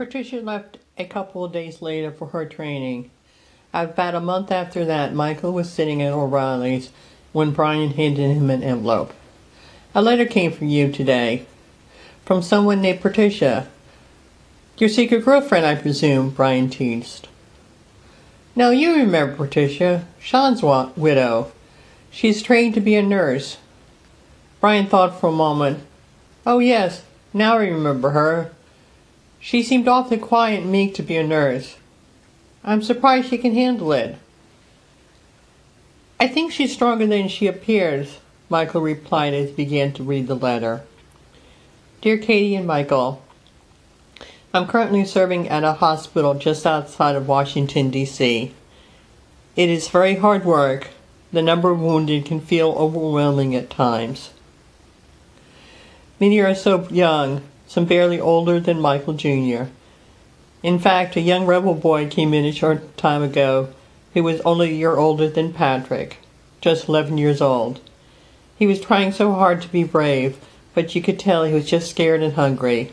Patricia left a couple of days later for her training. About a month after that, Michael was sitting at O'Reilly's when Brian handed him an envelope. A letter came for you today from someone named Patricia. Your secret girlfriend, I presume, Brian teased. Now you remember Patricia, Sean's widow. She's trained to be a nurse. Brian thought for a moment. Oh, yes, now I remember her. She seemed awfully quiet and meek to be a nurse. I'm surprised she can handle it. I think she's stronger than she appears, Michael replied as he began to read the letter. Dear Katie and Michael, I'm currently serving at a hospital just outside of Washington, D.C. It is very hard work. The number of wounded can feel overwhelming at times. Many are so young, some barely older than Michael Jr. In fact, a young rebel boy came in a short time ago who was only a year older than Patrick, just 11 years old. He was trying so hard to be brave, but you could tell he was just scared and hungry.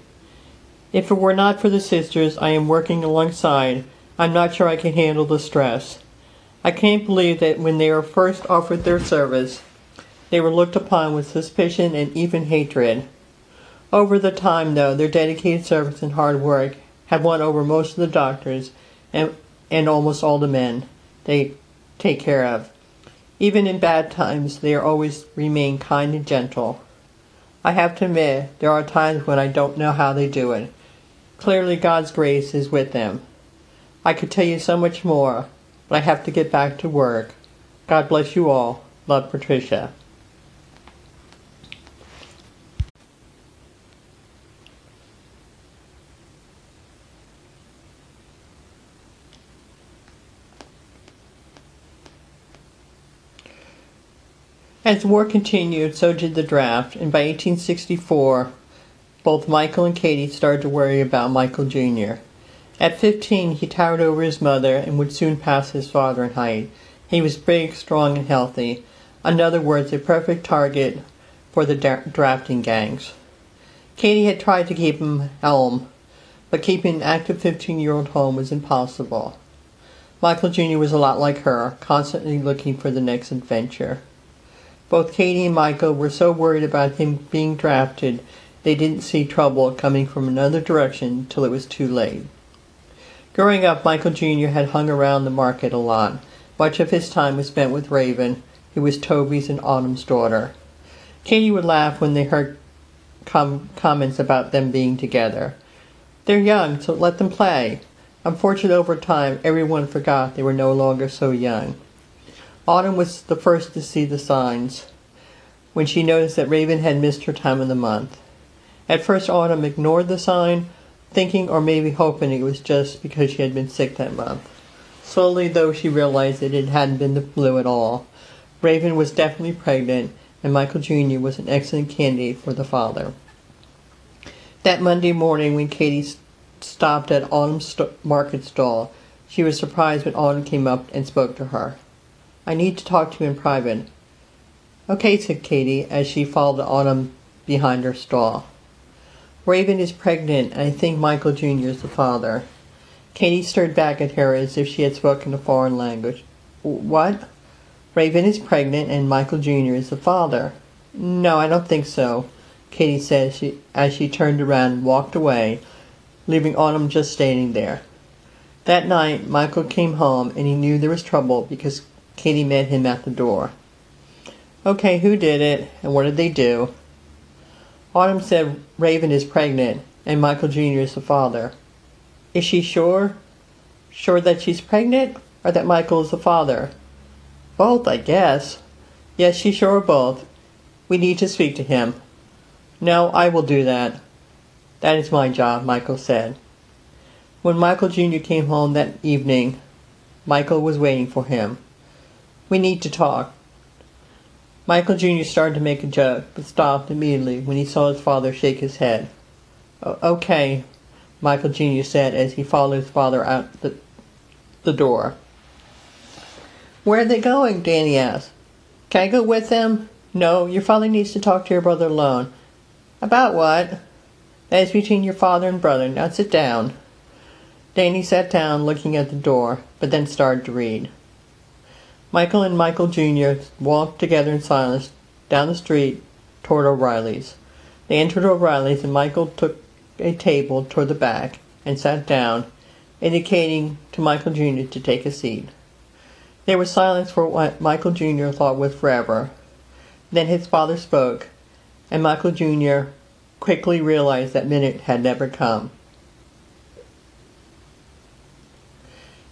If it were not for the sisters I am working alongside, I'm not sure I can handle the stress. I can't believe that when they were first offered their service, they were looked upon with suspicion and even hatred. Over the time, though, their dedicated service and hard work have won over most of the doctors and, and almost all the men they take care of. Even in bad times, they always remain kind and gentle. I have to admit, there are times when I don't know how they do it. Clearly, God's grace is with them. I could tell you so much more, but I have to get back to work. God bless you all. Love, Patricia. As war continued, so did the draft, and by 1864, both Michael and Katie started to worry about Michael Jr. At 15, he towered over his mother and would soon pass his father in height. He was big, strong, and healthy. In other words, a perfect target for the da- drafting gangs. Katie had tried to keep him home, but keeping an active 15 year old home was impossible. Michael Jr. was a lot like her, constantly looking for the next adventure. Both Katie and Michael were so worried about him being drafted they didn't see trouble coming from another direction till it was too late. Growing up, Michael Jr. had hung around the market a lot. Much of his time was spent with Raven, who was Toby's and Autumn's daughter. Katie would laugh when they heard com- comments about them being together. They're young, so let them play. Unfortunately, over time, everyone forgot they were no longer so young. Autumn was the first to see the signs when she noticed that Raven had missed her time of the month. At first, Autumn ignored the sign, thinking or maybe hoping it was just because she had been sick that month. Slowly, though, she realized that it hadn't been the flu at all. Raven was definitely pregnant, and Michael Jr. was an excellent candidate for the father. That Monday morning, when Katie stopped at Autumn's st- market stall, she was surprised when Autumn came up and spoke to her. I need to talk to you in private. Okay, said Katie as she followed Autumn behind her stall. Raven is pregnant, and I think Michael Jr. is the father. Katie stared back at her as if she had spoken a foreign language. What? Raven is pregnant, and Michael Jr. is the father. No, I don't think so, Katie said as she, as she turned around and walked away, leaving Autumn just standing there. That night, Michael came home, and he knew there was trouble because Katie met him at the door. Okay, who did it, and what did they do? Autumn said Raven is pregnant and Michael Jr. is the father. Is she sure? Sure that she's pregnant or that Michael is the father? Both, I guess. Yes, she's sure of both. We need to speak to him. No, I will do that. That is my job, Michael said. When Michael Jr. came home that evening, Michael was waiting for him. We need to talk. Michael Jr. started to make a joke, but stopped immediately when he saw his father shake his head. Okay, Michael Jr. said as he followed his father out the, the door. Where are they going? Danny asked. Can I go with them? No, your father needs to talk to your brother alone. About what? That is between your father and brother. Now sit down. Danny sat down looking at the door, but then started to read. Michael and Michael Jr. walked together in silence down the street toward O'Reilly's. They entered O'Reilly's and Michael took a table toward the back and sat down, indicating to Michael Jr. to take a seat. There was silence for what Michael Jr. thought was forever. Then his father spoke, and Michael Jr. quickly realized that minute had never come.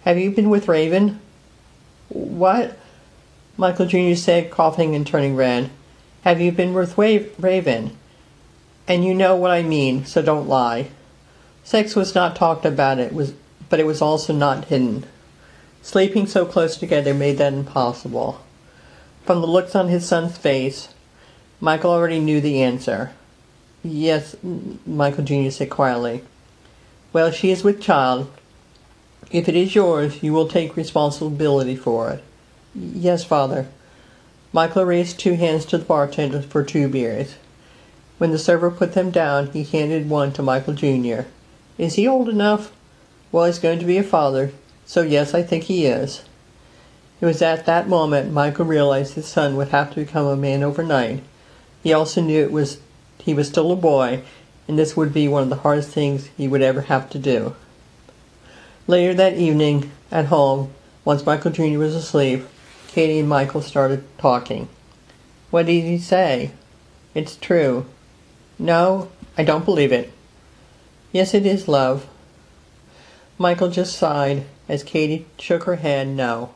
Have you been with Raven? What? Michael Jr. said, coughing and turning red. Have you been with Raven? And you know what I mean, so don't lie. Sex was not talked about, it was, but it was also not hidden. Sleeping so close together made that impossible. From the looks on his son's face, Michael already knew the answer. Yes, Michael Jr. said quietly. Well, she is with child. If it is yours, you will take responsibility for it. Yes, father. Michael raised two hands to the bartender for two beers. When the server put them down, he handed one to Michael Jr. Is he old enough? Well, he's going to be a father, so yes, I think he is. It was at that moment Michael realized his son would have to become a man overnight. He also knew it was he was still a boy, and this would be one of the hardest things he would ever have to do. Later that evening, at home, once Michael Jr. was asleep, Katie and Michael started talking. What did he say? It's true. No, I don't believe it. Yes, it is, love. Michael just sighed as Katie shook her head no.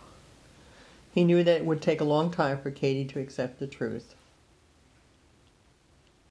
He knew that it would take a long time for Katie to accept the truth.